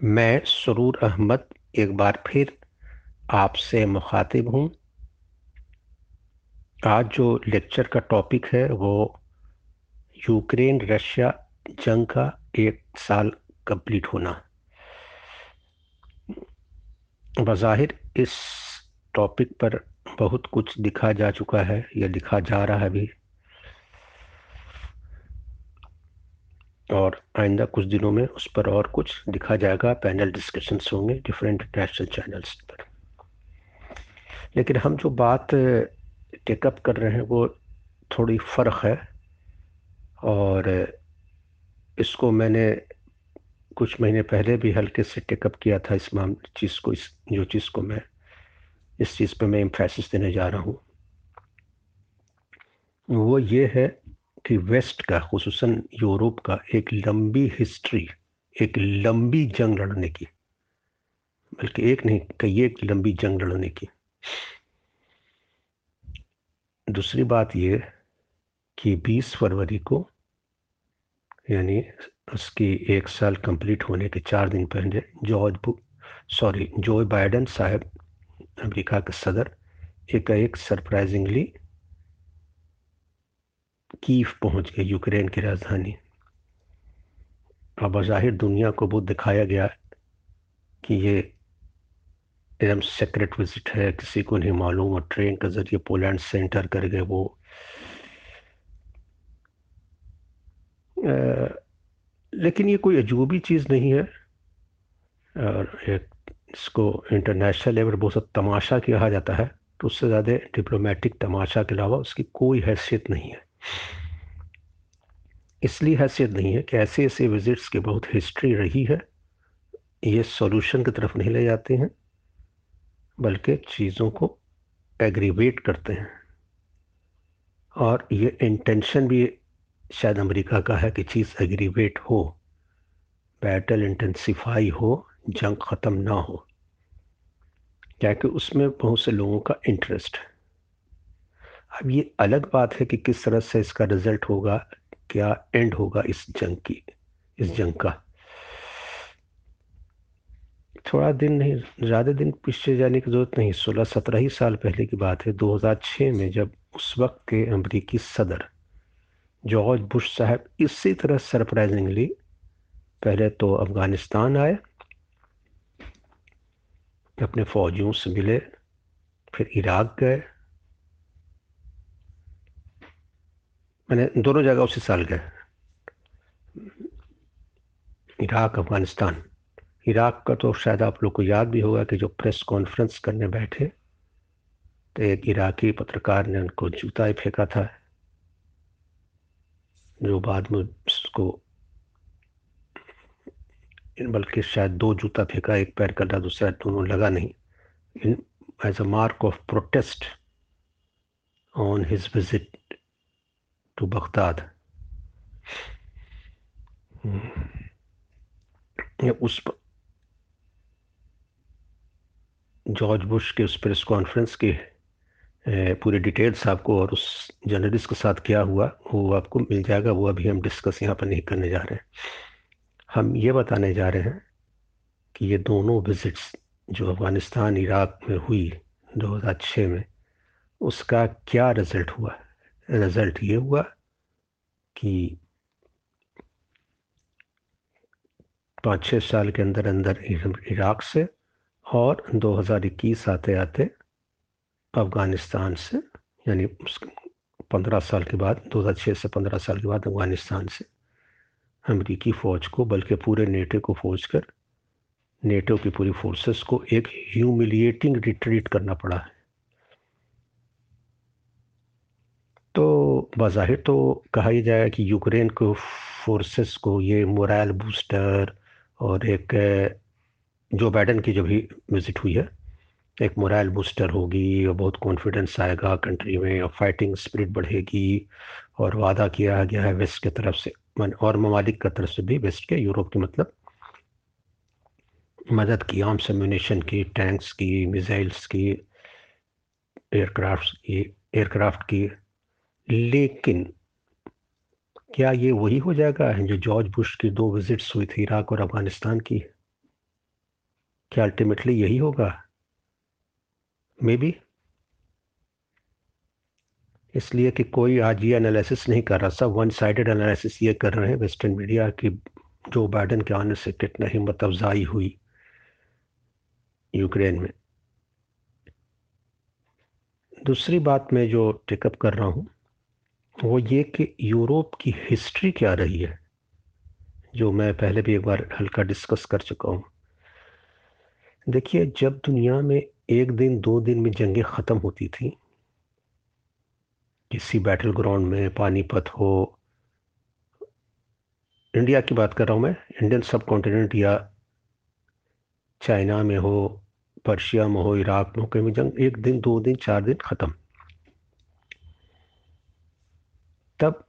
मैं सरूर अहमद एक बार फिर आपसे मुखातिब हूँ। आज जो लेक्चर का टॉपिक है वो यूक्रेन रशिया जंग का एक साल कंप्लीट होना। बज़ाहिर इस टॉपिक पर बहुत कुछ लिखा जा चुका है या लिखा जा रहा है अभी। और आइंदा कुछ दिनों में उस पर और कुछ लिखा जाएगा। पैनल डिस्कशंस होंगे डिफरेंट नेशनल चैनल्स पर। लेकिन हम जो बात टेकअप कर रहे हैं वो थोड़ी फ़र्क है। और इसको मैंने कुछ महीने पहले भी हल्के से टेकअप किया था इस माम, चीज़ को, इस, जो चीज़ को मैं, इस चीज़ पे मैं इम्फेसिस देने जा रहा हूँ। वो ये है कि वेस्ट का खसूस यूरोप का एक लंबी हिस्ट्री, एक लंबी जंग लड़ने की, बल्कि एक नहीं, कई एक लंबी जंग लड़ने की। दूसरी बात ये कि 20 फरवरी को, यानी उसकी एक साल कंप्लीट होने के चार दिन पहले, जॉर्ज सॉरी जो बाइडन साहब, अमेरिका के सदर, एक एक सरप्राइजिंगली कीव पहुँच गए यूक्रेन की राजधानी। अब ज़ाहिर दुनिया को वो दिखाया गया कि ये एकदम सेक्रेट विज़िट है किसी को नहीं मालूम और ट्रेन के ज़रिए पोलैंड से एंटर कर गए वो। आ, लेकिन ये कोई अजूबी चीज़ नहीं है और एक इसको इंटरनेशनल लेवल बहुत तमाशा कहा जाता है तो उससे ज़्यादा डिप्लोमेटिक तमाशा के अलावा उसकी कोई हैसियत नहीं है। इसलिए हैसियत नहीं है कि ऐसे ऐसे विजिट्स की बहुत हिस्ट्री रही है। ये सॉल्यूशन की तरफ़ नहीं ले जाते हैं, बल्कि चीज़ों को एग्रीवेट करते हैं। और ये इंटेंशन भी शायद अमेरिका का है कि चीज़ एग्रीवेट हो बैटल इंटेंसिफाई हो, जंग ख़त्म ना हो। क्या कि उसमें बहुत से लोगों का इंटरेस्ट है। अब ये अलग बात है कि किस तरह से इसका रिज़ल्ट होगा, क्या एंड होगा इस जंग की, इस जंग का। थोड़ा दिन नहीं, ज़्यादा दिन पीछे जाने की ज़रूरत नहीं। सोलह, सत्रह ही साल पहले की बात है। 2006 में जब उस वक्त के अमरीकी सदर जॉर्ज बुश साहब इसी तरह सरप्राइजिंगली, पहले तो अफ़गानिस्तान आए, अपने फ़ौजियों से मिले, फिर इराक गए मैंने दोनों जगह उसी साल गए। इराक, अफ़गानिस्तान। इराक का तो शायद आप लोग को याद भी होगा कि जो प्रेस कॉन्फ्रेंस करने बैठे तो एक इराकी पत्रकार ने उनको जूता ही फेंका था, जो बाद में उसको बल्कि शायद दो जूता फेंका, एक पैर कर रहा दूसरा दोनों लगा नहीं। In as a mark of protest on his visit to Baghdad उस जॉर्ज बुश के उस प्रेस कॉन्फ्रेंस के पूरे डिटेल्स आपको और उस जर्नलिस्ट के साथ क्या हुआ, वो आपको मिल जाएगा, वो अभी हम डिस्कस यहाँ पर नहीं करने जा रहे हैं। हम ये बताने जा रहे हैं कि ये दोनों विजिट्स जो अफ़गानिस्तान, इराक में हुई 2006 में, उसका क्या रिज़ल्ट हुआ? रिज़ल्ट ये हुआ कि पाँच छः साल के अंदर अंदर इराक से और 2021 आते आते अफ़गानिस्तान से, यानी पंद्रह साल के बाद 2006 से पंद्रह साल के बाद अफ़गानिस्तान से अमेरिकी फ़ौज को, बल्कि पूरे नेटो को फौज कर, नेटो की पूरी फोर्सेस को एक ह्यूमिलिएटिंग रिट्रीट करना पड़ा है। तो बाहिर तो कहा ही जाए कि यूक्रेन को फोर्सेस को ये मोरल बूस्टर और एक, जो बाइडन की जो भी विज़िट हुई है, एक मोरल बूस्टर होगी, और बहुत कॉन्फिडेंस आएगा कंट्री में, और फाइटिंग स्पिरिट बढ़ेगी, और वादा किया गया है वेस्ट की तरफ़ से और ममालिक की तरफ़ से भी वेस्ट के यूरोप के मतलब। मदद की आर्म्स एम्यूनेशन की टैंक्स की मिसाइल्स की एयरक्राफ्ट की एयरक्राफ्ट की लेकिन क्या ये वही हो जाएगा जो जॉर्ज बुश की दो विजिट्स हुई थी इराक और अफ़गानिस्तान की? क्या अल्टीमेटली यही होगा? मे बी इसलिए कि कोई आज ये एनालिसिस नहीं कर रहा, सब वन साइडेड एनालिसिस ये कर रहे हैं वेस्टर्न मीडिया की जो बाइडन के आने से कितना हिम्मत अफजाई हुई यूक्रेन में। दूसरी बात मैं जो टेकअप कर रहा हूँ वो ये कि यूरोप की हिस्ट्री क्या रही है, जो मैं पहले भी एक बार हल्का डिस्कस कर चुका हूँ। देखिए, जब दुनिया में एक दिन, दो दिन में जंगें ख़त्म होती थी, किसी बैटल ग्राउंड में पानीपत हो इंडिया की बात कर रहा हूँ मैं इंडियन सब कॉन्टिनेंट या चाइना में हो पर्शिया में हो इराक में हो, कहीं जंग, एक दिन, दो दिन, चार दिन ख़त्म। तब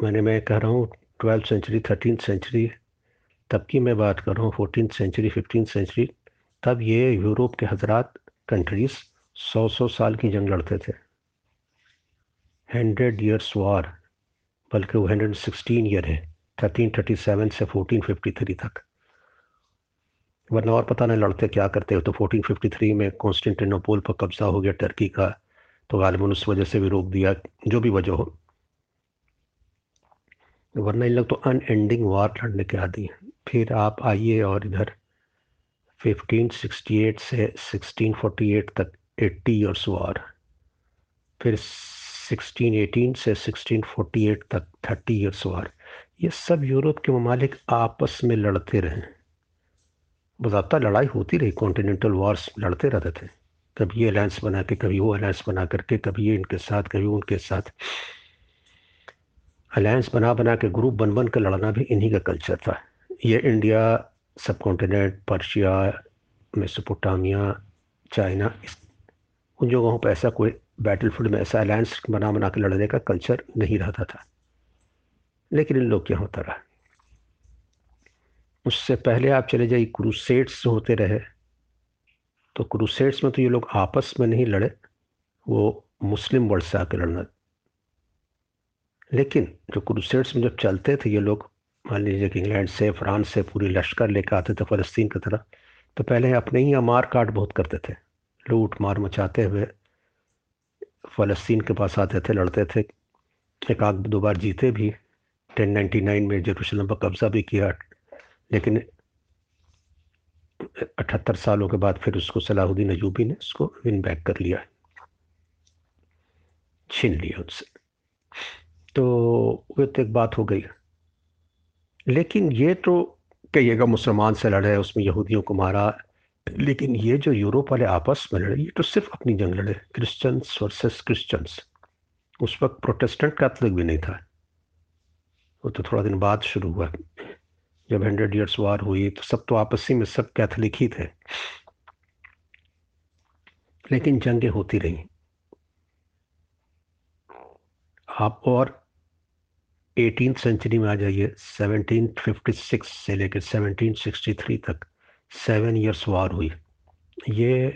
मैंने, मैं कह रहा हूँ, ट्वेल्थ सेंचुरी थर्टीन सेंचुरी, तब की मैं बात कर रहा हूँ फोर्टीन सेंचुरी फिफ्टीन सेंचुरी, तब ये यूरोप के हजरात कंट्रीज़ सौ सौ साल की जंग लड़ते थे। हंड्रेड ईयर्स वार, बल्कि वो हंड्रेड सिक्सटीन ईयर है, थर्टीन थर्टी सेवन से फोर्टीन फिफ्टी थ्री तक। वरना और पता नहीं लड़ते क्या करते हो तो फोर्टीन फिफ्टी थ्री में कॉन्स्टेंटिनोपोल पर कब्जा हो गया, टर्की का तो गालिबन उस वजह से भी रोक दिया, जो भी वजह हो। वरना इन लोग तो अनएंडिंग वार लड़ने के आदि हैं फिर आप आइए और इधर 1568 से 1648 तक 80 ईयर्स वार फिर 1618 से 1648 तक 30 ईयर्स वार ये सब यूरोप के ममालिक आपस में लड़ते रहे। बजाता लड़ाई होती रही कॉन्टीनेंटल वार्स लड़ते रहते थे। कभी ये अलायंस बना के, कभी वो अलायंस बना करके, कभी ये इनके साथ, कभी उनके साथ। अलायंस बना बना के, ग्रुप बन बन कर लड़ना भी इन्हीं का कल्चर था। ये इंडिया सब कॉन्टिनेंट पर्शिया, मेसोपोटामिया, चाइना, इस, उन जगहों पर ऐसा कोई बैटल फ़ील्ड में ऐसा अलायंस बना बना के लड़ने का कल्चर नहीं रहता था। लेकिन इन लोग क्या होता रहा। उससे पहले आप चले जाइए क्रूसेट्स होते रहे। तो क्रूसेट्स में तो ये लोग आपस में नहीं लड़े, वो मुस्लिम वर्ल्ड से आकर लड़ना लेकिन जो क्रूसेट्स में जब चलते थे, ये लोग, मान लीजिए कि इंग्लैंड से, फ्रांस से पूरी लश्कर लेकर आते थे, फ़लस्तीन की तरफ़ तो पहले अपने ही मार काट बहुत करते थे। लूट, मार मचाते हुए फ़लस्तीन के पास आते थे, लड़ते थे। एक आग दो बार जीते भी। 1099 में जेरूशलम पर कब्ज़ा भी किया। लेकिन अठहत्तर सालों के बाद फिर उसको सलाहुद्दीन अजूबी ने उसको विन बैक कर लिया। छीन लिया उससे तो वो तो एक बात हो गई। लेकिन ये तो कहिएगा मुसलमान से लड़े उसमें यहूदियों को मारा, लेकिन ये जो यूरोप वाले आपस में लड़े, ये तो सिर्फ़ अपनी जंग लड़े क्रिश्चियंस वर्सेस क्रिश्चियंस उस वक्त प्रोटेस्टेंट कैथलिक भी नहीं था। वो तो थोड़ा दिन बाद शुरू हुआ। जब हंड्रेड ईयर्स वार हुई तो सब तो आपसी में सब कैथलिक ही थे। लेकिन जंगें होती रही। आप और एटीन सेंचुरी में आ जाइए 1756 से लेकर 1763 तक सेवन ईयर्स वार हुई। ये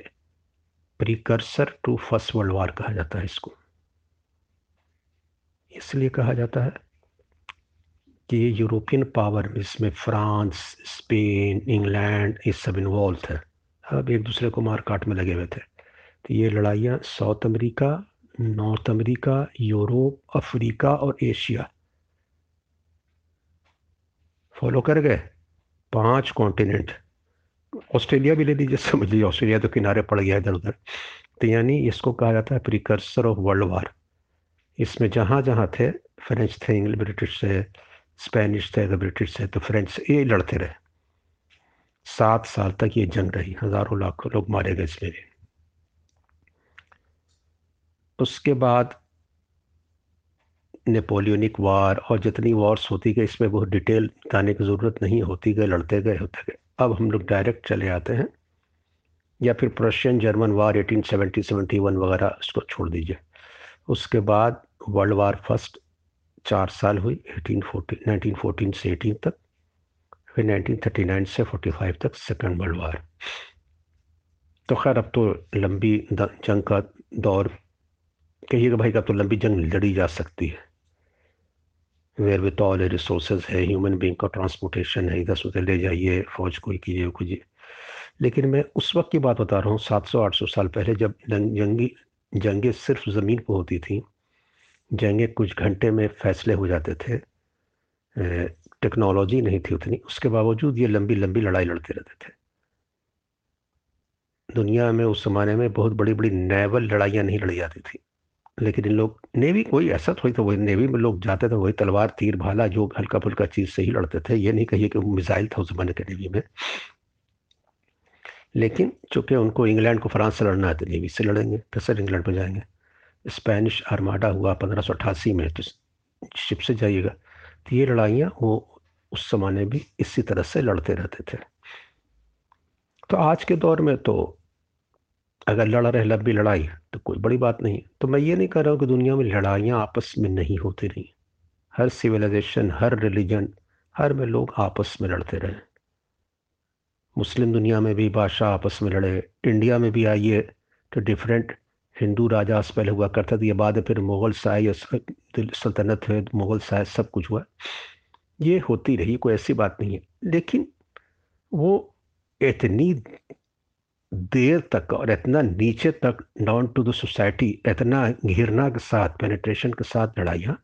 precursor to first world war कहा जाता है इसको। इसलिए कहा जाता है कि ये यूरोपियन पावर इसमें फ्रांस स्पेन इंग्लैंड ये सब इन्वॉल्व थे अब एक दूसरे को मार काट में लगे हुए थे। तो ये लड़ाइयाँ South America, North America, Europe, Africa और एशिया फॉलो कर गए। पाँच कॉन्टिनेंट ऑस्ट्रेलिया भी ले लीजिए, समझ लीजिए, ऑस्ट्रेलिया तो किनारे पड़ गया इधर उधर। तो यानी इसको कहा जाता है प्रिकर्सर ऑफ़ वर्ल्ड वार इसमें जहाँ जहाँ थे फ्रेंच थे इंग्लिश ब्रिटिश थे स्पेनिश थे तो ब्रिटिश थे तो फ्रेंच ये लड़ते रहे। सात साल तक ये जंग रही। हज़ारों लाखों लोग मारे गए इसमें। उसके बाद नेपोलियनिक वार और जितनी वार्स होती गई, इसमें बहुत डिटेल बताने की ज़रूरत नहीं होती गए लड़ते गए, होते गए। अब हम लोग डायरेक्ट चले आते हैं। या फिर प्रशियन जर्मन वार 1870 71 वगैरह इसको छोड़ दीजिए। उसके बाद वर्ल्ड वार फ़र्स्ट चार साल हुई 1814 1914 से 18 तक, फिर 1939 से 45 तक सेकेंड वर्ल्ड वार तो खैर, अब तो लंबी जंग का दौर, कहिएगा भाई का तो लंबी जंग लड़ी जा सकती है। वेयर विथ ऑल रिसोर्सेज है ह्यूमन बींग का ट्रांसपोर्टेशन है, इधर उधर ले जाइए, फौज कोई कीजिए कीजिए। लेकिन मैं उस वक्त की बात बता रहा हूँ 700-800 साल पहले जब जंगी, जंगें सिर्फ़ ज़मीन पर होती थी, जंगें कुछ घंटे में फैसले हो जाते थे टेक्नोलॉजी नहीं थी उतनी, उसके बावजूद ये लंबी लंबी लड़ाई लड़ते रहते थे। दुनिया में उस ज़माने में बहुत बड़ी बड़ी नेवल लड़ाइयाँ नहीं लड़ी जाती थी। लेकिन इन लोग, नेवी कोई ऐसा थोड़ी था वही नेवी में लोग जाते थे, वही तलवार, तीर, भाला, जो हल्का फुल्का चीज़ से ही लड़ते थे। ये नहीं कहिए कि वो मिसाइल था उस ज़माने के नेवी में। लेकिन चूँकि उनको इंग्लैंड को फ्रांस से लड़ना है तो नेवी से लड़ेंगे, फिर सर इंग्लैंड में जाएँगे। स्पेनिश आर्माडा हुआ पंद्रह में तो शिप से जाइएगा। तो ये लड़ाइयाँ, वो उस ज़माने भी इसी तरह से लड़ते रहते थे। तो आज के दौर में तो अगर लड़ रहे लंबी लड़ाई तो कोई बड़ी बात नहीं। तो मैं ये नहीं कह रहा हूँ कि दुनिया में लड़ाइयाँ आपस में नहीं होती रही। हर सिविलाइजेशन हर रिलीजन हर में लोग आपस में लड़ते रहे। मुस्लिम दुनिया में भी बादशाह आपस में लड़े, इंडिया में भी आइए तो डिफरेंट हिंदू राजा पहले हुआ करते थे, ये बाद फिर मुग़ल शाह सल्तनत है, मुग़ल शाह, सब कुछ हुआ। ये होती रही, कोई ऐसी बात नहीं है। लेकिन वो इतनी देर तक और इतना नीचे तक डाउन टू द सोसाइटी इतना घिरना के साथ पेनिट्रेशन के साथ लड़ाइयाँ,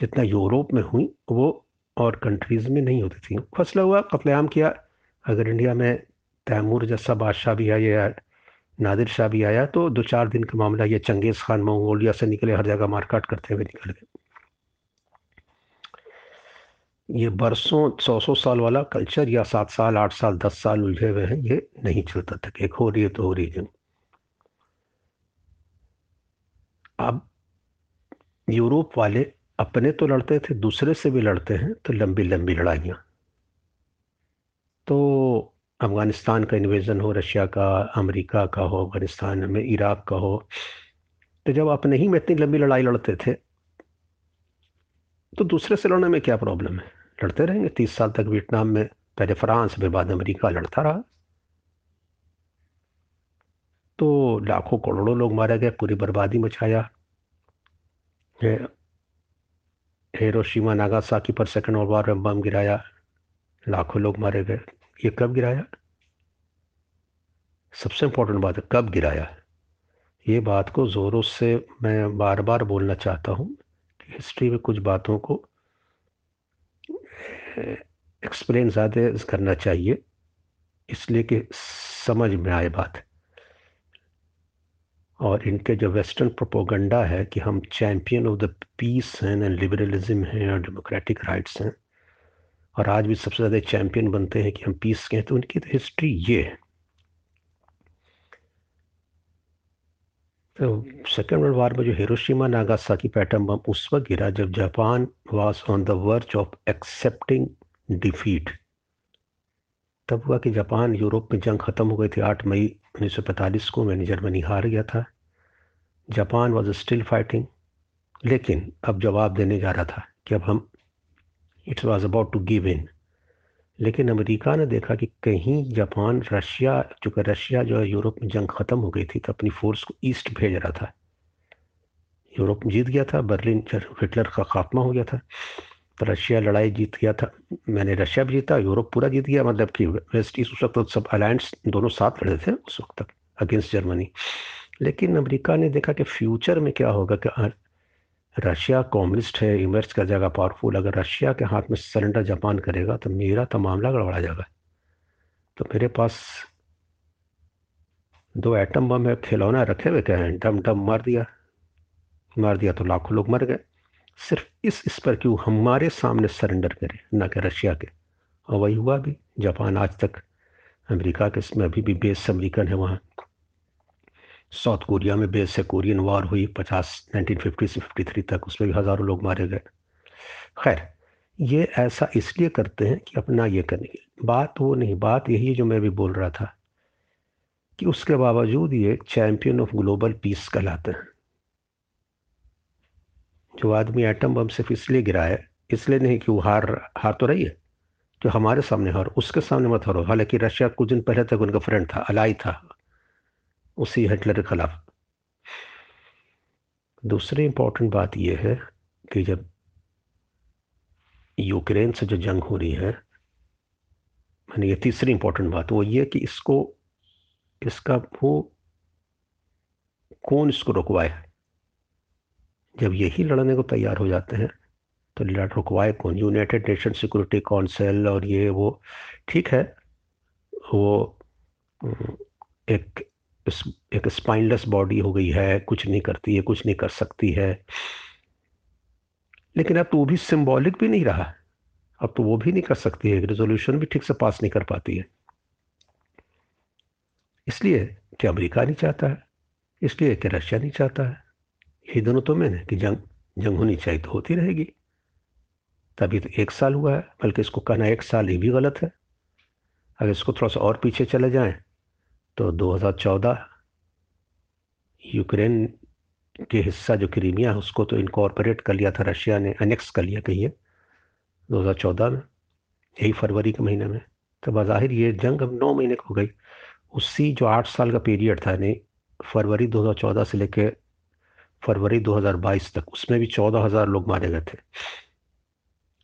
जितना यूरोप में हुई, वो और कंट्रीज़ में नहीं होती थी। फसला हुआ, कत्लेआम किया। अगर इंडिया में तैमूर जैसा बादशाह भी आया या नादिर शाह भी आया तो दो चार दिन का मामला, ये चंगेज़ खान, मंगोलिया से निकले, हर जगह मारकाट करते हुए निकल गए। ये बरसों सौ सौ साल वाला कल्चर या सात साल, आठ साल, दस साल उलझे हुए हैं, ये नहीं चलता था। एक हो रही है तो हो रही है। अब यूरोप वाले अपने तो लड़ते थे, दूसरे से भी लड़ते हैं तो लंबी लंबी लड़ाइयाँ। तो अफ़गानिस्तान का इन्वेज़न हो, रशिया का, अमेरिका का हो, अफ़गानिस्तान में इराक का हो तो जब अपने ही में इतनी लंबी लड़ाई लड़ते थे तो दूसरे से लड़ने में क्या प्रॉब्लम है? लड़ते रहेंगे। तीस साल तक वियतनाम में, पहले फ्रांस, फिर बाद अमेरिका लड़ता रहा। तो लाखों करोड़ों लोग मारे गए, पूरी बर्बादी मचाया। हिरोशिमा नागासाकी पर सेकेंड वर्ल्ड वॉर में बम गिराया। लाखों लोग मारे गए। ये कब गिराया? सबसे इंपॉर्टेंट बात है, कब गिराया? ये बात को ज़ोरों से मैं बार बार बोलना चाहता हूँ। हिस्ट्री में कुछ बातों को एक्सप्लेन ज़्यादा करना चाहिए, इसलिए कि समझ में आए बात। और इनके जो वेस्टर्न प्रोपोगंडा है कि हम चैम्पियन ऑफ़ द पीस हैं एंड लिबरलिज्म हैं और डेमोक्रेटिक राइट्स हैं, और आज भी सबसे ज़्यादा चैम्पियन बनते हैं कि हम पीस के हैं तो उनकी तो हिस्ट्री ये है। सेकेंड वर्ल्ड वार में जो हिरोशिमा नागासाकी पैटर्न बम, उस वक्त गिरा जब Japan was on the verge of accepting defeat तब हुआ कि जापान यूरोप में जंग ख़त्म हो गई थी 8 मई 1945 को मैंने जर्मनी हार गया था। जापान वाज स्टिल फाइटिंग लेकिन अब जवाब देने जा रहा था कि अब हम it's was about to give in लेकिन अमेरिका ने देखा कि कहीं जापान, रशिया, चूँकि रशिया जो है, यूरोप में जंग ख़त्म हो गई थी तो अपनी फोर्स को ईस्ट भेज रहा था। यूरोप जीत गया था, बर्लिन हिटलर का खात्मा हो गया था। तो रशिया लड़ाई जीत गया था। मैंने रशिया भी जीता, यूरोप पूरा जीत गया मतलब कि वेस्ट ईस्ट उस वक्त सब अलायंस दोनों साथ लड़े थे उस वक्त तक अगेंस्ट जर्मनी लेकिन अमेरिका ने देखा कि फ्यूचर में क्या होगा, कि रशिया कम्युनिस्ट है, इमर्ज कर जाएगा पावरफुल अगर रशिया के हाथ में सरेंडर जापान करेगा तो मेरा तो मामला गड़बड़ा जाएगा। तो मेरे पास दो एटम बम है, खिलौना रखे हुए क्या डम डम मार दिया। मार दिया तो लाखों लोग मर गए। सिर्फ़ इस इस पर क्यों हमारे सामने सरेंडर करे, ना कि रशिया के? और वही हुआ भी, जापान आज तक अमेरिका के इसमें अभी भी बेस अमेरिकन है वहाँ। साउथ कोरिया में बेस से कोरियन वार हुई पचास 1950 से 53 तक, उसमें भी हज़ारों लोग मारे गए। खैर, ये ऐसा इसलिए करते हैं कि अपना ये करने की बात वो नहीं, बात यही है जो मैं भी बोल रहा था कि उसके बावजूद ये चैम्पियन ऑफ़ ग्लोबल पीस कहलाते हैं। जो आदमी एटम बम सिर्फ़ इसलिए गिरा है इसलिए नहीं कि वो हार हार तो रही है, जो हमारे सामने हार, उसके सामने मत हारो। हालाँकि रशिया कुछ दिन पहले तक उनका फ्रेंड था अलाई था। उसी हिटलर के खिलाफ। दूसरी इंपॉर्टेंट बात यह है कि जब यूक्रेन से जो जंग हो रही है यानी ये तीसरी इंपॉर्टेंट बात वो ये कि इसको, इसका वो कौन इसको रुकवाए? जब यही लड़ने को तैयार हो जाते हैं तो रुकवाए कौन? यूनाइटेड नेशन सिक्योरिटी काउंसिल और ये वो, ठीक है? वो, एक एक स्पाइनलेस बॉडी हो गई है, कुछ नहीं करती है, कुछ नहीं कर सकती है। लेकिन अब तो वो भी सिंबॉलिक भी नहीं रहा। अब तो वो भी नहीं कर सकती है रेजोल्यूशन भी ठीक से पास नहीं कर पाती है। इसलिए कि अमेरिका नहीं चाहता है, इसलिए कि रशिया नहीं चाहता है। यही दोनों तो मैंने कि जंग जंग होनी चाहिए तो होती रहेगी। तभी तो एक साल हुआ है, बल्कि इसको कहना एक साल ये भी गलत है। अगर इसको थोड़ा सा और पीछे चले जाएँ तो 2014 यूक्रेन के हिस्सा जो क्रीमिया है, उसको तो इनकॉर्पोरेट कर लिया था, रशिया ने अनेक्स कर लिया कहिए 2014 में, यही फरवरी के महीने में। तो बाहिर ये जंग अब नौ महीने हो गई। उसी जो आठ साल का पीरियड था, यानी फरवरी 2014 से लेकर फरवरी 2022 तक, उसमें भी चौदह हज़ार लोग मारे गए थे।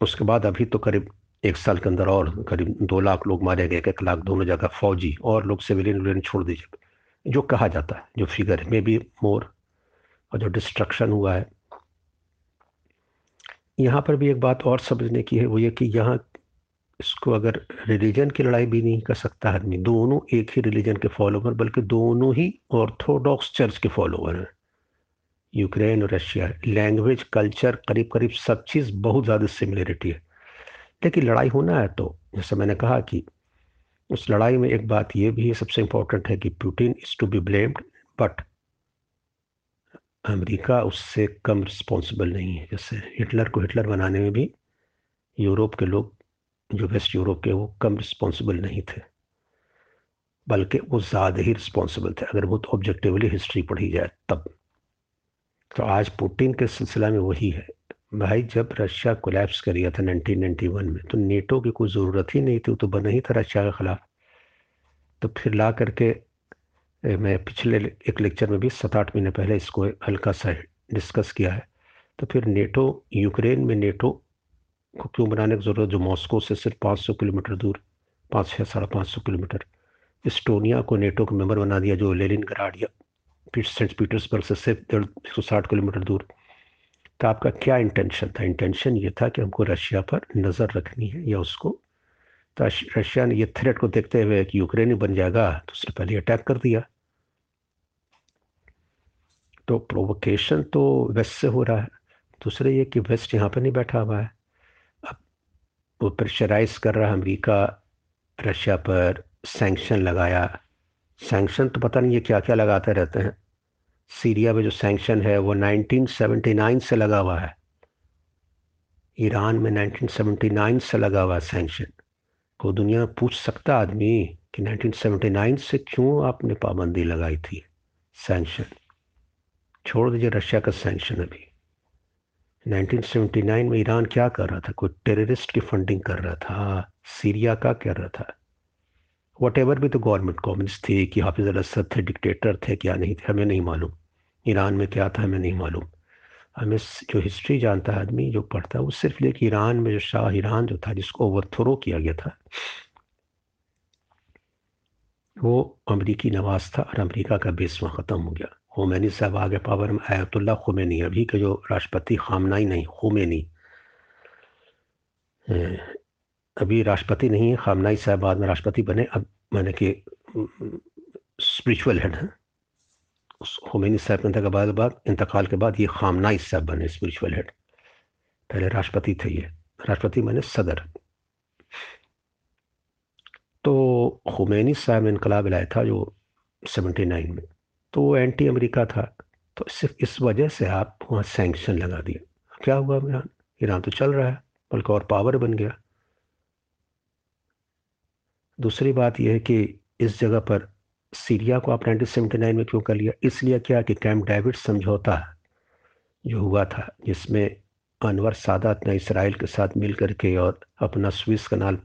उसके बाद अभी तो करीब एक साल के अंदर और करीब दो लाख लोग मारे गए, एक लाख दोनों जगह फौजी और लोग सिविलियन विलियन छोड़ दीजिए जो कहा जाता है, जो फिगर में भी मोर और जो डिस्ट्रक्शन हुआ है। यहाँ पर भी एक बात और समझने की है, वो ये कि यहाँ इसको अगर रिलीजन की लड़ाई भी नहीं कर सकता आदमी, दोनों एक ही रिलीजन के फॉलोवर बल्कि दोनों ही ऑर्थोडॉक्स चर्च के फॉलोवर हैं। यूक्रेन और रशिया लैंग्वेज कल्चर करीब करीब सब चीज़ बहुत ज़्यादा सिमिलरिटी है। लेकिन लड़ाई होना है तो जैसे मैंने कहा कि उस लड़ाई में एक बात यह भी सबसे इम्पोर्टेंट है कि Putin is to be blamed but America उससे कम रिस्पॉन्सिबल नहीं है। जैसे हिटलर को हिटलर बनाने में भी यूरोप के लोग, जो वेस्ट यूरोप के, वो कम रिस्पॉन्सिबल नहीं थे, बल्कि वो ज़्यादा ही रिस्पॉन्सिबल थे। अगर बहुत ऑब्जेक्टिवली हिस्ट्री पढ़ी जाए तब। तो आज पुतिन के सिलसिला में वही है। भाई, जब रशिया कोलैप्स कर गया था 1991 में तो नेटो की कोई ज़रूरत ही नहीं थी तो बना ही था रशिया के ख़िलाफ़। तो फिर ला करके मैं पिछले एक लेक्चर में भी सात आठ महीने पहले इसको हल्का सा डिस्कस किया है। तो फिर नेटो यूक्रेन में नेटो को क्यों बनाने की ज़रूरत, जो मॉस्को से सिर्फ़ 500 किलोमीटर दूर, पाँच छः साढ़े पाँच सौ किलोमीटर इस्टोनिया को नेटो का मेंबर बना दिया, जो लेलिन गराड या सेंट पीटर्सबर्ग से सिर्फ़ डेढ़ एक सौ साठ किलोमीटर दूर तो आपका क्या इंटेंशन था? इंटेंशन ये था कि हमको रशिया पर नज़र रखनी है या उसको। तो रशिया ने ये थ्रेट को देखते हुए कि यूक्रेन बन जाएगा तो उसने पहले अटैक कर दिया। तो प्रोवोकेशन तो वेस्ट से हो रहा है। दूसरे ये कि वेस्ट यहाँ पर नहीं बैठा हुआ है। अब वो प्रेशराइज कर रहा है अमरीका रशिया पर सैंक्शन लगाया। सैंक्शन तो पता नहीं ये क्या क्या लगाते रहते हैं। सीरिया में जो सैंक्शन है, वो 1979 से लगा हुआ है। ईरान में 1979 से लगा हुआ है सैंक्शन। को दुनिया पूछ सकता आदमी कि 1979 से क्यों आपने पाबंदी लगाई थी सैंक्शन? छोड़ दीजिए रशिया का सैंक्शन अभी। 1979 में ईरान क्या कर रहा था? कोई टेररिस्ट की फंडिंग कर रहा था? सीरिया का कर रहा था? वट एवर भी तो गवर्नमेंट कॉम्युनिस्ट थी कि हाफिज अल असद थे, डिक्टेटर थे क्या नहीं थे, हमें नहीं मालूम। ईरान में क्या था हमें नहीं मालूम। हमें जो हिस्ट्री जानता है आदमी, जो पढ़ता है, वो सिर्फ़ लेकिन ईरान में जो शाह ईरान जो था, जिसको ओवरथ्रो किया गया था, वो अमरीकी नवाज़ था और अमरीका का बेस वहाँ ख़त्म हो गया। खोमैनी साहब आगे पावर में आयतुल्ला खुमैनी, अभी के जो राष्ट्रपति खामनाई नहीं, खुमैनी। अभी राष्ट्रपति नहीं है, खामनाई साहब बाद में राष्ट्रपति बने, अब मैंने कि स्पिरिचुअल हेड हैं। उस होमेनी साहब के बाद बाद, इंतकाल के बाद ये खामनाई साहब बने स्पिरिचुअल हेड पहले राष्ट्रपति थे ये। राष्ट्रपति मैंने सदर। तो खुमैनी साहब इनकलाब लाया था जो 79 में। तो वो एंटी अमेरिका था। तो सिर्फ़ इस वजह से आप वहाँ सैंक्शन लगा दिए क्या हुआ ईरान ईरान तो चल रहा है, बल्कि और पावर बन गया। दूसरी बात यह है कि इस जगह पर सीरिया को आप 1979 में क्यों कर लिया? इसलिए क्या कि कैंप डेविड समझौता जो हुआ था, जिसमें अनवर सादात ने इसराइल के साथ मिल करके और अपना स्विस कनाल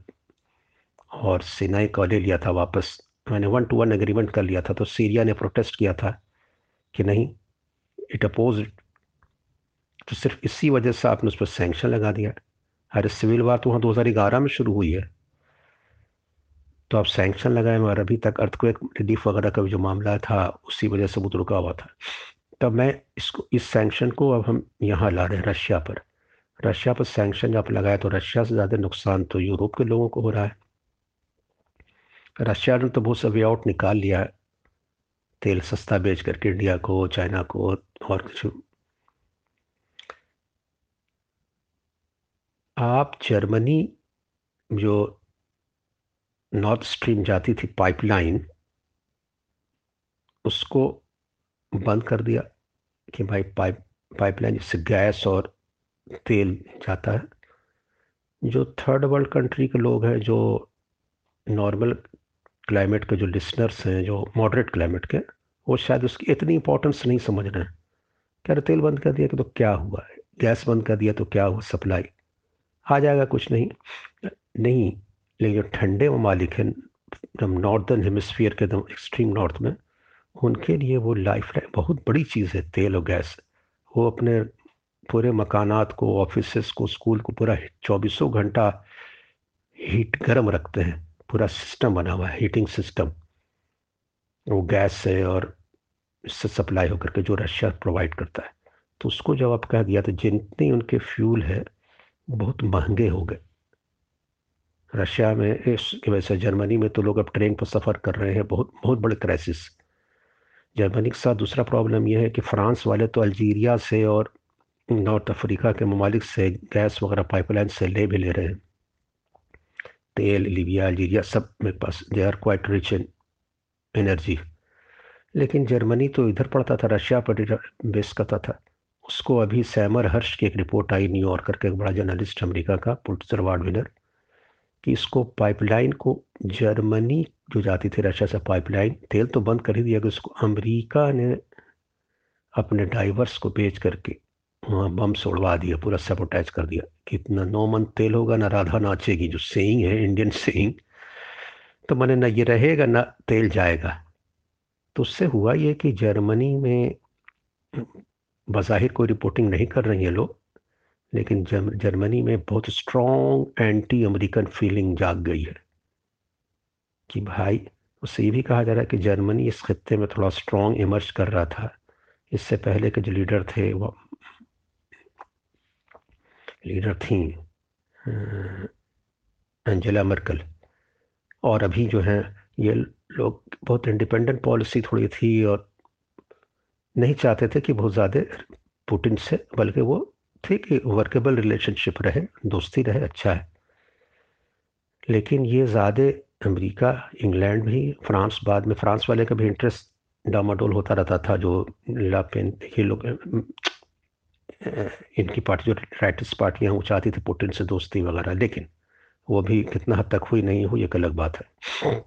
और सिनाई को ले लिया था वापस। मैंने वन टू वन एग्रीमेंट कर लिया था तो सीरिया ने प्रोटेस्ट किया था कि नहीं इट अपोज तो सिर्फ़ इसी वजह से आपने उस पर सेंक्शन लगा दिया। अरे सिविल वार तो वहाँ 2011 में शुरू हुई है। तो आप सैंक्शन लगाए मगर अभी तक अर्थक्वेक रिलीफ वगैरह का जो मामला था, उसी वजह से वो रुका हुआ था। तब मैं इसको, इस सैंक्शन को अब हम यहाँ ला रहे हैं रशिया पर। रशिया पर सैंक्शन जब लगाया तो रशिया से ज़्यादा नुकसान तो यूरोप के लोगों को हो रहा है। रशिया ने तो बहुत सा वे आउट निकाल लिया है। तेल सस्ता बेच करके इंडिया को, चाइना को और कुछ। आप जर्मनी जो नॉर्थ स्ट्रीम जाती थी पाइपलाइन, उसको बंद कर दिया कि भाई पाइप, पाइपलाइन जिससे गैस और तेल जाता है। जो थर्ड वर्ल्ड कंट्री के लोग हैं, जो नॉर्मल क्लाइमेट के जो लिसनर्स हैं, जो मॉडरेट क्लाइमेट के, वो शायद उसकी इतनी इंपॉर्टेंस नहीं समझ रहे हैं। कह रहे, तेल बंद कर दिया कि तो क्या हुआ? है गैस बंद कर दिया तो क्या हुआ? सप्लाई आ जाएगा कुछ नहीं। नहीं लेकिन जो ठंडे ममालिक हैं, जब नॉर्दर्न हेमिसफियर के एकदम एक्सट्रीम नॉर्थ में, उनके लिए वो लाइफ लाइन बहुत बड़ी चीज़ है, तेल और गैस। वो अपने पूरे मकानात को ऑफ़िस को स्कूल को पूरा चौबीसों घंटा हीट गर्म रखते हैं। पूरा सिस्टम बना हुआ है हीटिंग सिस्टम वो गैस से और इससे सप्लाई होकर के जो रशिया प्रोवाइड करता है। तो उसको जब आप कह दिया तो जितने उनके फ्यूल है, बहुत महँगे हो गए। रशिया में इसकी वजह से जर्मनी में तो लोग अब ट्रेन पर सफ़र कर रहे हैं, बहुत बहुत बड़े क्राइसिस जर्मनी के साथ दूसरा प्रॉब्लम यह है कि फ्रांस वाले तो अल्जीरिया से और नॉर्थ अफ्रीका के ममालिक से गैस वगैरह पाइपलाइन से ले भी ले रहे हैं। तेल, लीबिया, अल्जीरिया सब मेरे पास they are quite rich in energy लेकिन जर्मनी तो इधर पड़ता था, रशिया पर बेस करता था। उसको अभी सैमर हर्ष की एक रिपोर्ट आई न्यूयॉर्कर का, एक बड़ा जर्नलिस्ट अमेरिका का पुलिसर अवार्ड विनर कि इसको पाइपलाइन को जर्मनी जो जाती थी रशिया से पाइपलाइन तेल तो बंद कर ही दिया, कि उसको अमेरिका ने अपने डाइवर्स को बेच करके वहाँ बम सोड़वा दिया, पूरा सेपोटाइज कर दिया। कितना नौ मन तेल होगा, ना राधा नाचेगी, जो सेइंग है इंडियन सेइंग तो मैंने ना ये रहेगा, ना तेल जाएगा। तो उससे हुआ ये कि जर्मनी में बज़ाहिर कोई रिपोर्टिंग नहीं कर रही है लोग। लेकिन जर्मनी में बहुत स्ट्रॉन्ग एंटी अमेरिकन फीलिंग जाग गई है। कि भाई उससे ये भी कहा जा रहा है कि जर्मनी इस खत्े में थोड़ा स्ट्रॉन्ग इमर्ज कर रहा था। इससे पहले के जो लीडर थे, वो लीडर थी एंजेला मर्कल और अभी जो है, ये लोग बहुत इंडिपेंडेंट पॉलिसी थोड़ी थी और नहीं चाहते थे कि बहुत ज़्यादा पुटिन से, बल्कि वो थे है वर्केबल रिलेशनशिप रहे, दोस्ती रहे अच्छा है। लेकिन ये ज़्यादा अमेरिका, इंग्लैंड भी, फ्रांस बाद में, फ्रांस वाले का भी इंटरेस्ट डामाडोल होता रहता था, जो लापेन ये लोग इनकी पार्टी, जो राइटिस पार्टियाँ वो चाहती थी पुटिन से दोस्ती वगैरह, लेकिन वो भी कितना हद तक हुई नहीं हुई, एक अलग बात है।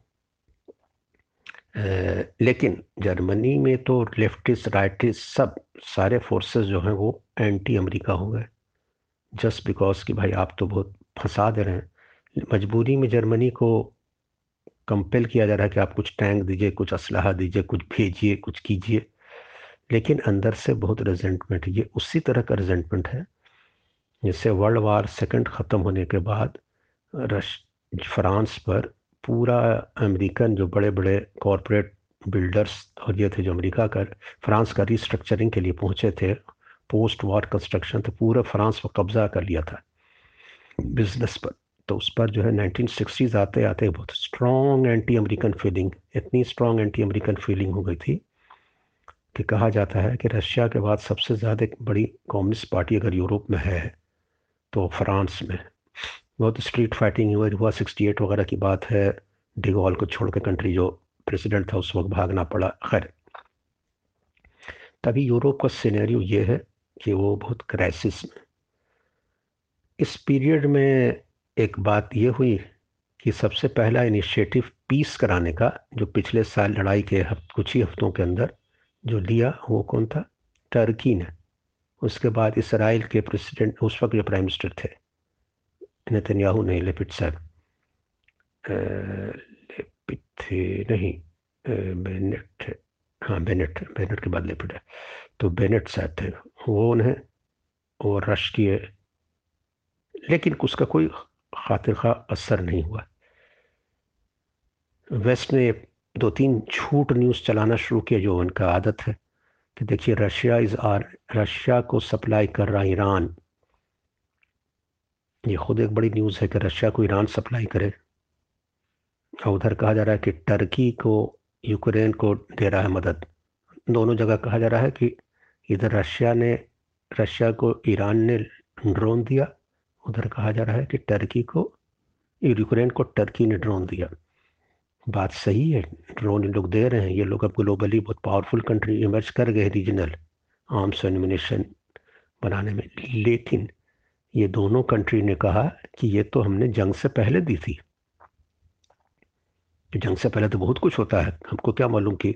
लेकिन जर्मनी में तो लेफ्टिस्ट, राइटिस्ट सब सारे फोर्सेस जो हैं वो एंटी अमेरिका हो गए। जस्ट बिकॉज़ कि भाई आप तो बहुत फंसा दे रहे हैं। मजबूरी में जर्मनी को कंपेल किया जा रहा है कि आप कुछ टैंक दीजिए, कुछ असलाह दीजिए, कुछ भेजिए, कुछ कीजिए। लेकिन अंदर से बहुत रेजेंटमेंट ये उसी तरह का रेजेंटमेंट है जैसे वर्ल्ड वार सेकंड ख़त्म होने के बाद रश, फ्रांस पर पूरा अमेरिकन जो बड़े बड़े कॉरपोरेट बिल्डर्स और ये थे जो अमेरिका का फ्रांस का रिस्ट्रक्चरिंग के लिए पहुँचे थे पोस्ट वार कंस्ट्रक्शन तो पूरा फ्रांस पर कब्ज़ा कर लिया था बिज़नेस पर। तो उस पर जो है नाइनटीन सिक्सटीज़ आते आते बहुत स्ट्रॉन्ग एंटी अमेरिकन फीलिंग इतनी स्ट्रॉन्ग एंटी अमेरिकन फीलिंग हो गई थी कि कहा जाता है कि रशिया के बाद सबसे ज़्यादा बड़ी कम्युनिस्ट पार्टी अगर यूरोप में है तो फ्रांस में। बहुत स्ट्रीट फाइटिंग हुआ हुआ सिक्सटी एट वगैरह की बात है। डिगॉल को छोड़ के कंट्री जो प्रेसिडेंट था, उस वक्त भागना पड़ा। खैर, तभी यूरोप का सिनेरियो ये है कि वो बहुत क्राइसिस में। इस पीरियड में एक बात ये हुई कि सबसे पहला इनिशिएटिव पीस कराने का, जो पिछले साल लड़ाई के कुछ ही हफ्तों के अंदर जो लिया, वो कौन था? टर्की ने। उसके बाद इसराइल के प्रेसिडेंट उस वक्त जो प्राइम मिनिस्टर थे। नेतन्याहू नहीं लेपिट साहब। लेपिट नहीं। बेनेट हाँ बेनेट बेनेट के बाद लेपिट है। तो बेनेट साहब थे, वो उन्हें रश किए लेकिन उसका कोई खातिर खा असर नहीं हुआ। वेस्ट ने दो तीन झूठ न्यूज़ चलाना शुरू किया, जो उनका आदत है, कि देखिए, रशिया इज़ आर, रशिया को सप्लाई कर रहा ईरान। ये खुद एक बड़ी न्यूज़ है कि रशिया को ईरान सप्लाई करे। और उधर कहा जा रहा है कि टर्की को यूक्रेन को दे रहा है मदद। दोनों जगह कहा जा रहा है कि इधर रशिया ने रशिया को ईरान ने ड्रोन दिया। उधर कहा जा रहा है कि टर्की को यूक्रेन को टर्की ने ड्रोन दिया। बात सही है ड्रोन लोग दे रहे हैं। ये लोग अब ग्लोबली बहुत पावरफुल कंट्री इमर्ज कर गए रीजनल आर्म्स एनिमिनेशन बनाने में। लेकिन ये दोनों कंट्री ने कहा कि ये तो हमने जंग से पहले दी थी। जंग से पहले तो बहुत कुछ होता है। हमको क्या मालूम कि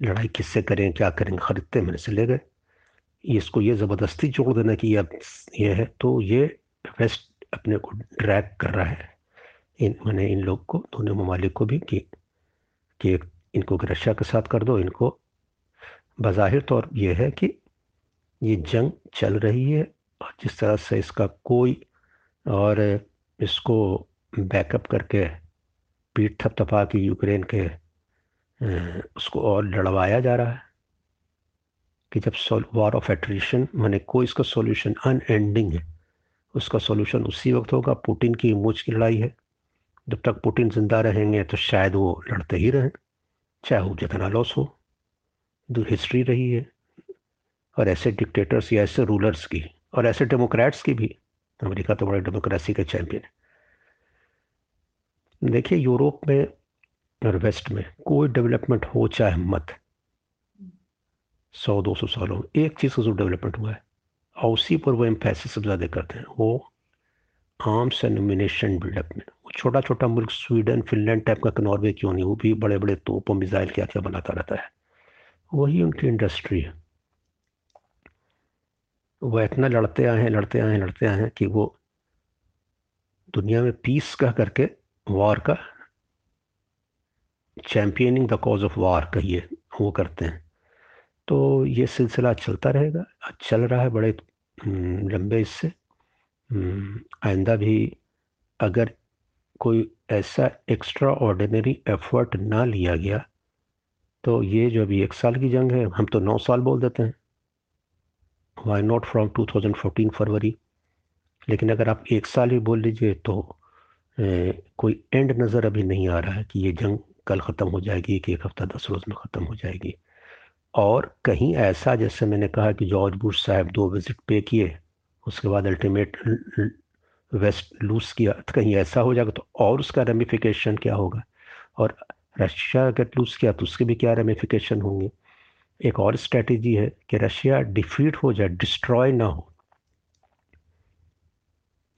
लड़ाई किससे करें, क्या करें, खरीदते मैंने से ले गए। इसको ये ज़बरदस्ती जोड़ देना कि अब ये है तो ये वेस्ट अपने को ड्रैग कर रहा है। इन, मैंने इन लोग को, दोनों ममालिक को भी कि कि इनको रशिया के साथ कर दो, इनको। बज़ाहिर तौर ये है कि ये जंग चल रही है। और जिस तरह से इसका कोई और इसको बैकअप करके पीठ थपथपा के यूक्रेन के उसको और लड़वाया जा रहा है कि जब वॉर ऑफ़ एट्रीशन मैंने कोई इसका सॉल्यूशन अनएंडिंग है, उसका सॉल्यूशन उसी वक्त होगा पुटिन की मूछ की लड़ाई है। जब तक पुटिन ज़िंदा रहेंगे तो शायद वो लड़ते ही रहें, चाहे वो जितना लॉस हो हिस्ट्री रही है और ऐसे डिक्टेटर्स या ऐसे रूलर्स की और ऐसे डेमोक्रेट्स की भी अमेरिका तो बड़े डेमोक्रेसी के चैंपियन है। देखिए, यूरोप में और वेस्ट में कोई डेवलपमेंट हो चाहे मत। सौ, दो सौ सालों में एक चीज़ का जो डेवलपमेंट हुआ है, और उसी पर वो एम्फेसिस ज़्यादा करते हैं, वो आर्म्स एंड मिनेशन बिल्डअप में। वो छोटा छोटा मुल्क स्वीडन, फिनलैंड टाइप का नॉर्वे क्यों नहीं, वो भी बड़े बड़े तोप मिज़ाइल क्या क्या बनाता रहता है। वही उनकी इंडस्ट्री है। वो इतना लड़ते आए हैं लड़ते आए हैं लड़ते आए हैं कि वो दुनिया में पीस कह करके वॉर का championing the cause of war कहिए वो करते हैं। तो ये सिलसिला चलता रहेगा चल रहा है बड़े हम्म, लंबे इससे। हम्म, आइंदा भी अगर कोई ऐसा एक्स्ट्रा ऑर्डिनरी एफर्ट ना लिया गया तो ये जो अभी एक साल की जंग है हम तो नौ साल बोल देते हैं। Why not from 2014 February? लेकिन अगर आप एक साल ही बोल लीजिए तो ए, कोई एंड नज़र अभी नहीं आ रहा है कि ये जंग कल ख़त्म हो जाएगी कि एक हफ़्ता दस रोज़ में ख़त्म हो जाएगी। और कहीं ऐसा जैसे मैंने कहा कि जॉर्ज बुश साहब दो विज़िट पे किए उसके बाद अल्टीमेट वेस्ट लूज किया तो कहीं ऐसा हो जाएगा तो और उसका रेमिफिकेशन क्या होगा? और रशिया अगर लूज किया तो उसके भी क्या रेमिफिकेशन होंगे? एक और स्ट्रेटेजी है कि रशिया डिफीट हो जाए डिस्ट्रॉय ना हो।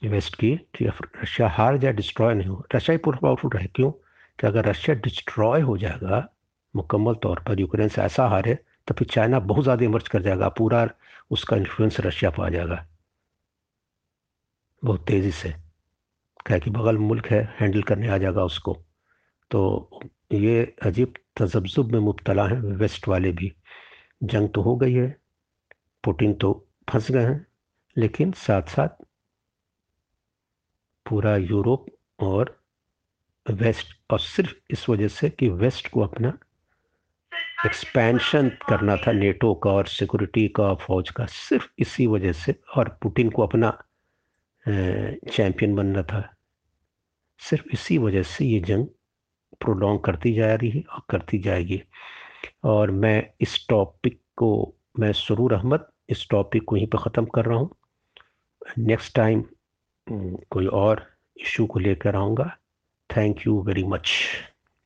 वेस्ट की कि रशिया हार जाए डिस्ट्रॉय नहीं हो। रशिया ही पूरा पावरफुल रहे, क्यों? कि अगर रशिया डिस्ट्रॉय हो जाएगा, मुकम्मल तौर पर यूक्रेन से ऐसा हारे तो फिर चाइना बहुत ज़्यादा इमर्ज कर जाएगा, पूरा उसका इन्फ्लुएंस रशिया पर आ जाएगा। बहुत तेज़ी से, क्या कि बगल मुल्क है हैंडल करने आ जाएगा उसको। तो ये अजीब तजब्जुब में मुबतला हैं, वेस्ट वाले भी। जंग तो हो गई है, पुटिन तो फंस गए हैं, लेकिन साथ साथ पूरा यूरोप और वेस्ट, और सिर्फ़ इस वजह से कि वेस्ट को अपना एक्सपेंशन करना था नेटो का और सिक्योरिटी का, फौज का, सिर्फ़ इसी वजह से, और पुतिन को अपना चैंपियन बनना था। सिर्फ़ इसी वजह से ये जंग प्रोलॉन्ग करती जा रही है और करती जाएगी। और मैं इस टॉपिक को, मैं सरूर अहमद इस टॉपिक को यहीं पर ख़त्म कर रहा हूँ। नेक्स्ट टाइम कोई और इशू को लेकर आऊँगा। Thank you very much.